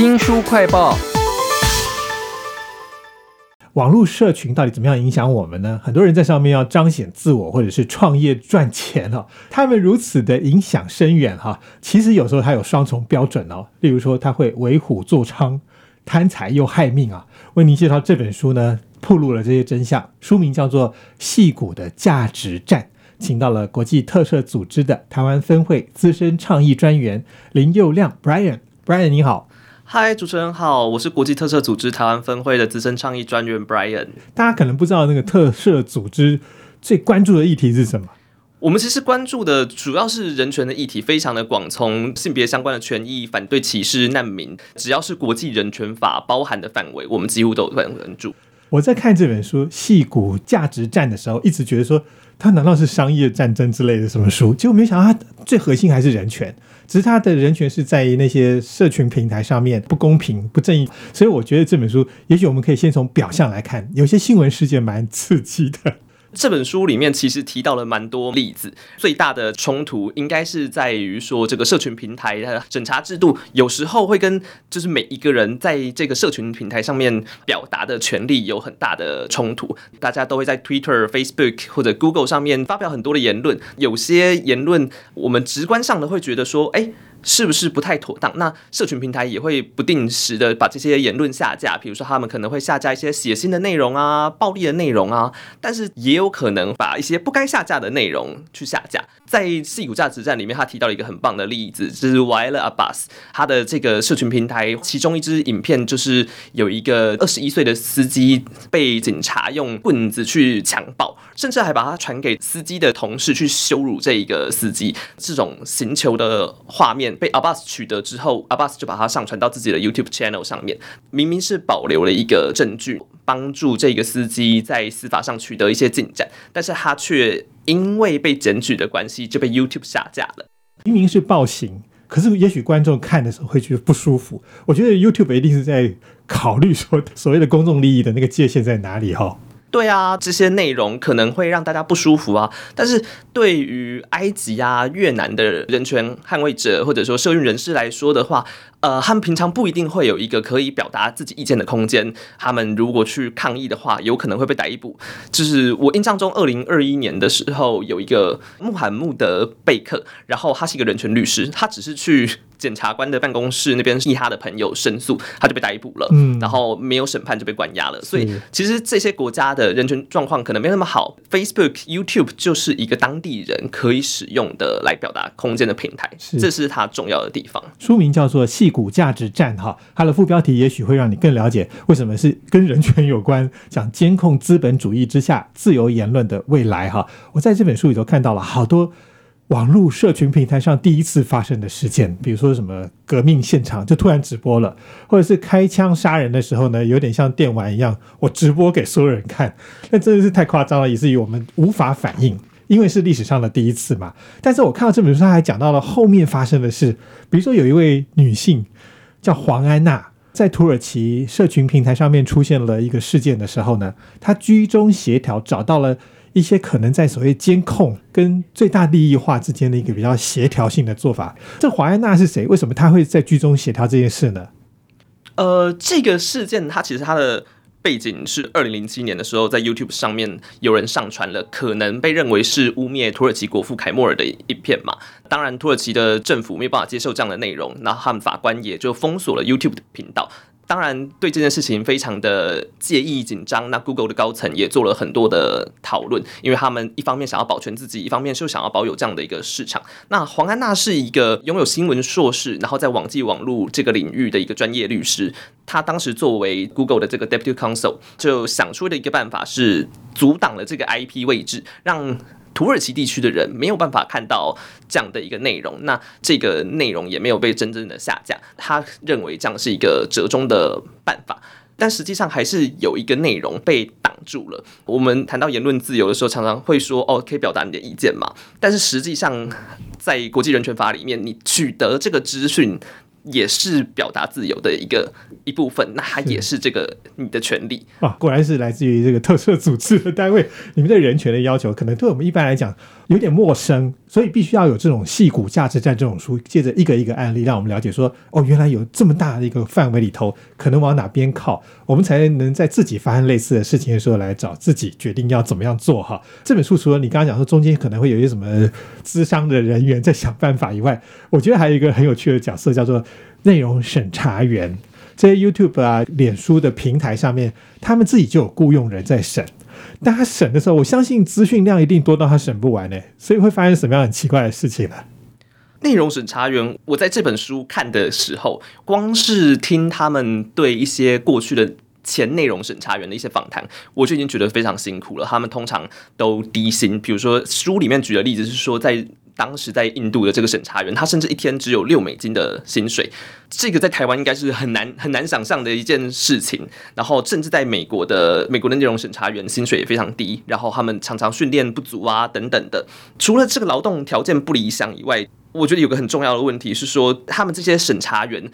新书快报。网络社群到底怎么样影响我们呢？很多人在上面要彰显自我，或者是创业赚钱哦。他们如此的影响深远哈，其实有时候他有双重标准哦。例如说，他会为虎作伥，贪财又害命啊。为您介绍这本书呢，暴露了这些真相。书名叫做《戏骨的价值战》，请到了国际特色组织的台湾分会资深倡议专员林佑亮 Brian。Brian 你好。嗨，主持人好，我是国际特色组织台湾分会的资深倡议专员 Brian。大家可能不知道那个特色组织最关注的议题是什么？我们其实关注的主要是人权的议题，非常的广，从性别相关的权益、反对歧视、难民，只要是国际人权法包含的范围，我们几乎都有关注。我在看这本书《戏骨价值战》的时候，一直觉得说，它难道是商业战争之类的什么书？结果没想到，它最核心还是人权。只是他的人权是在于那些社群平台上面不公平、不正义，所以我觉得这本书，也许我们可以先从表象来看，有些新闻事件蛮刺激的。这本书里面其实提到了蛮多例子，最大的冲突应该是在于说，这个社群平台的审查制度有时候会跟就是每一个人在这个社群平台上面表达的权利有很大的冲突。大家都会在 Twitter、Facebook 或者 Google 上面发表很多的言论，有些言论我们直观上的会觉得说，哎。是不是不太妥当？那社群平台也会不定时的把这些言论下架，比如说他们可能会下架一些血腥的内容啊、暴力的内容啊，但是也有可能把一些不该下架的内容去下架。在《戏骨价值战》里面，他提到了一个很棒的例子，就是 Wile Abbas，他的这个社群平台其中一支影片就是有一个二十一岁的司机被警察用棍子去强暴，甚至还把他传给司机的同事去羞辱这一个司机，这种刑求的画面。被 Abbas 取得之后，Abbas 就把它上传到自己的 YouTube channel 上面。明明是保留了一个证据，帮助这个司机在司法上取得一些进展，但是他却因为被检举的关系就被 YouTube 下架了。明明是暴行，可是也许观众看的时候会觉得不舒服。我觉得 YouTube 一定是在考虑说，所谓的公众利益的那个界限在哪里哈。对啊，这些内容可能会让大家不舒服啊。但是对于埃及啊、越南的人权捍卫者或者说社运人士来说的话，呃，他们平常不一定会有一个可以表达自己意见的空间。他们如果去抗议的话，有可能会被逮捕。就是我印象中，二零二一年的时候，有一个穆罕默德贝克，然后他是一个人权律师，他只是去。检察官的办公室那边替他的朋友申诉，他就被逮捕了，嗯，然后没有审判就被关押了。所以其实这些国家的人权状况可能没那么好。Facebook、YouTube 就是一个当地人可以使用的来表达空间的平台，这是它重要的地方。书名叫做《股价值战》哈，它的副标题也许会让你更了解为什么是跟人权有关，讲监控资本主义之下自由言论的未来哈。我在这本书里头看到了好多。网络社群平台上第一次发生的事件，比如说什么革命现场就突然直播了，或者是开枪杀人的时候呢，有点像电玩一样，我直播给所有人看，那真的是太夸张了，以至于我们无法反应，因为是历史上的第一次嘛。但是我看到这本书，他还讲到了后面发生的事，比如说有一位女性叫黄安娜，在土耳其社群平台上面出现了一个事件的时候呢，她居中协调，找到了。一些可能在所谓监控跟最大利益化之间的一个比较协调性的做法。这黄安娜是谁？为什么她会在居中协调这件事呢？呃，这个事件它其实它的背景是二零零七年的时候，在 YouTube 上面有人上传了可能被认为是污蔑土耳其国父凯莫尔的一片嘛。当然，土耳其的政府没有办法接受这样的内容，那他们法官也就封锁了 YouTube 的频道。当然，对这件事情非常的介意紧张。那 Google 的高层也做了很多的讨论，因为他们一方面想要保全自己，一方面就想要保有这样的一个市场。那黄安娜是一个拥有新闻硕士，然后在网际网络这个领域的一个专业律师。他当时作为 Google 的这个 Deputy Counsel，就想出的一个办法是阻挡了这个 IP 位置，让。土耳其地区的人没有办法看到这样的一个内容，那这个内容也没有被真正的下架。他认为这样是一个折中的办法，但实际上还是有一个内容被挡住了。我们谈到言论自由的时候，常常会说：“哦，可以表达你的意见嘛？”但是实际上，在国际人权法里面，你取得这个资讯。也是表达自由的一个一部分，那它也是这个你的权利啊。果然是来自于这个特色组织的单位，你们对人权的要求，可能对我们一般来讲有点陌生，所以必须要有这种戏骨价值战这种书，借着一个一个案例，让我们了解说，哦，原来有这么大的一个范围里头，可能往哪边靠，我们才能在自己发生类似的事情的时候来找自己决定要怎么样做哈。这本书除了你刚刚讲说中间可能会有一些什么资商的人员在想办法以外，我觉得还有一个很有趣的角色叫做内容审查员。这些 YouTube 啊、脸书的平台上面，他们自己就有雇佣人在审。但他审的时候，我相信资讯量一定多到他审不完呢，所以会发生什么样很奇怪的事情呢？内容审查员，我在这本书看的时候，光是听他们对一些过去的前内容审查员的一些访谈，我就已经觉得非常辛苦了。他们通常都低薪，比如说书里面举的例子是说，在当时在印度的这个审查员，他甚至一天只有六美金的薪水，这个在台湾应该是很难很难想象的一件事情。然后，甚至在美国的美国的内容审查员薪水也非常低，然后他们常常训练不足啊等等的。除了这个劳动条件不理想以外，我觉得有个很重要的问题是说，他们这些审查员。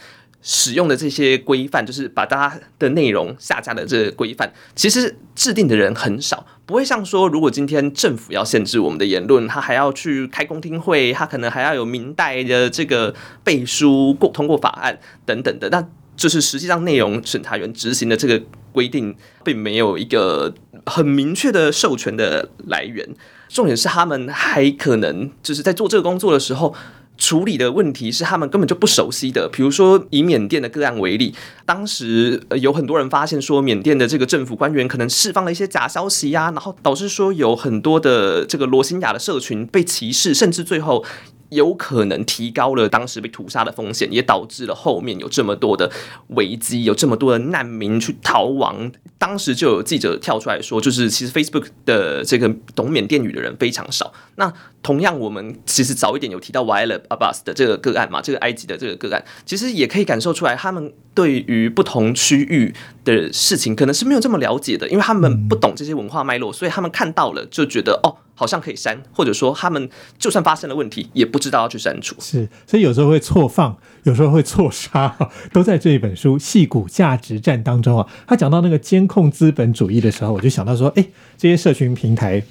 使用的这些规范，就是把大家的内容下架的这规范，其实制定的人很少，不会像说，如果今天政府要限制我们的言论，他还要去开公听会，他可能还要有明代的这个背书过通过法案等等的，那就是实际上内容审查员执行的这个规定，并没有一个很明确的授权的来源。重点是他们还可能就是在做这个工作的时候。处理的问题是他们根本就不熟悉的，比如说以缅甸的个案为例，当时有很多人发现说缅甸的这个政府官员可能释放了一些假消息呀，然后导致说有很多的这个罗兴亚的社群被歧视，甚至最后。有可能提高了当时被屠杀的风险，也导致了后面有这么多的危机，有这么多的难民去逃亡。当时就有记者跳出来说，就是其实 Facebook 的这个懂缅甸语的人非常少。那同样，我们其实早一点有提到 w i l e Abbas 的这个个案嘛，这个埃及的这个个案，其实也可以感受出来，他们对于不同区域的事情可能是没有这么了解的，因为他们不懂这些文化脉络，所以他们看到了就觉得哦。好像可以删，或者说他们就算发生了问题，也不知道要去删除。是，所以有时候会错放，有时候会错杀，都在这一本书《戏骨价值战》当中啊。他讲到那个监控资本主义的时候，我就想到说，哎，这些社群平台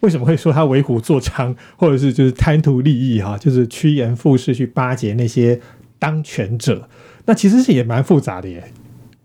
为什么会说他为虎作伥，或者是就是贪图利益哈，就是趋炎附势去巴结那些当权者？那其实是也蛮复杂的耶。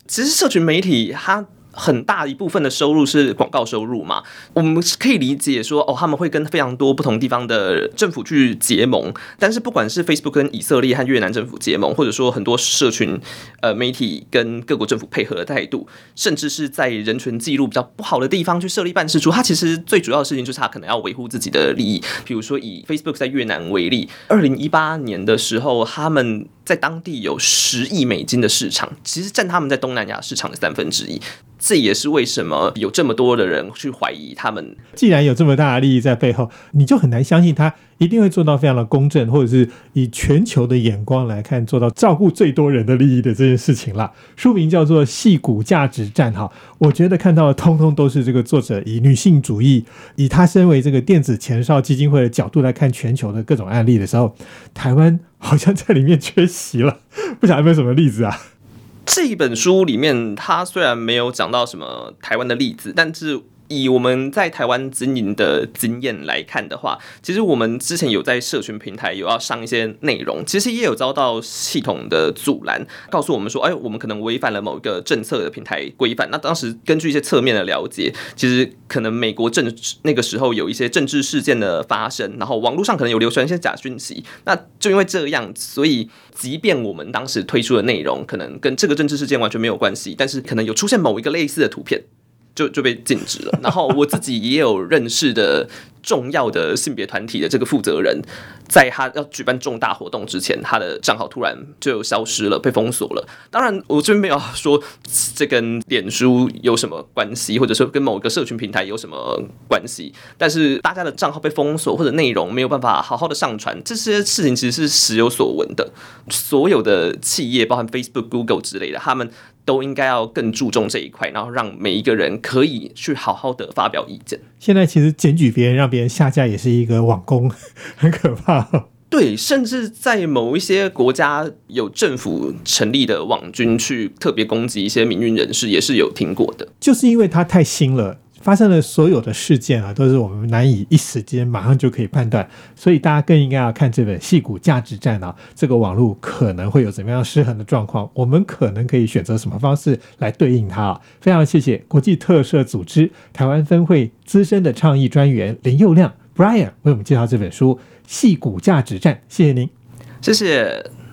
其实社群媒体它。很大一部分的收入是广告收入嘛？我们可以理解说，哦，他们会跟非常多不同地方的政府去结盟。但是，不管是 Facebook 跟以色列和越南政府结盟，或者说很多社群呃媒体跟各国政府配合的态度，甚至是在人权记录比较不好的地方去设立办事处，它其实最主要的事情就是它可能要维护自己的利益。比如说以 Facebook 在越南为例，二零一八年的时候，他们在当地有十亿美金的市场，其实占他们在东南亚市场的三分之一。这也是为什么有这么多的人去怀疑他们。既然有这么大的利益在背后，你就很难相信他一定会做到非常的公正，或者是以全球的眼光来看，做到照顾最多人的利益的这件事情了。书名叫做《戏骨价值战》哈，我觉得看到的通通都是这个作者以女性主义，以他身为这个电子前哨基金会的角度来看全球的各种案例的时候，台湾好像在里面缺席了。不晓得有没有什么例子啊？这一本书里面，它虽然没有讲到什么台湾的例子，但是。以我们在台湾经营的经验来看的话，其实我们之前有在社群平台有要上一些内容，其实也有遭到系统的阻拦，告诉我们说，哎，我们可能违反了某一个政策的平台规范。那当时根据一些侧面的了解，其实可能美国政那个时候有一些政治事件的发生，然后网络上可能有流传一些假讯息。那就因为这样，所以即便我们当时推出的内容可能跟这个政治事件完全没有关系，但是可能有出现某一个类似的图片。就就被禁止了。然后我自己也有认识的重要的性别团体的这个负责人，在他要举办重大活动之前，他的账号突然就消失了，被封锁了。当然，我这边没有说这跟脸书有什么关系，或者说跟某个社群平台有什么关系。但是大家的账号被封锁，或者内容没有办法好好的上传，这些事情其实是时有所闻的。所有的企业，包含 Facebook、Google 之类的，他们。都应该要更注重这一块，然后让每一个人可以去好好的发表意见。现在其实检举别人，让别人下架，也是一个网工，很可怕。对，甚至在某一些国家有政府成立的网军去特别攻击一些民运人士，也是有听过的。就是因为它太新了。发生的所有的事件啊，都是我们难以一时间马上就可以判断，所以大家更应该要看这本《戏骨价值战》啊，这个网络可能会有怎么样失衡的状况，我们可能可以选择什么方式来对应它。非常谢谢国际特赦组织台湾分会资深的倡议专员林佑亮 Brian 为我们介绍这本书《戏骨价值战》，谢谢您，谢谢。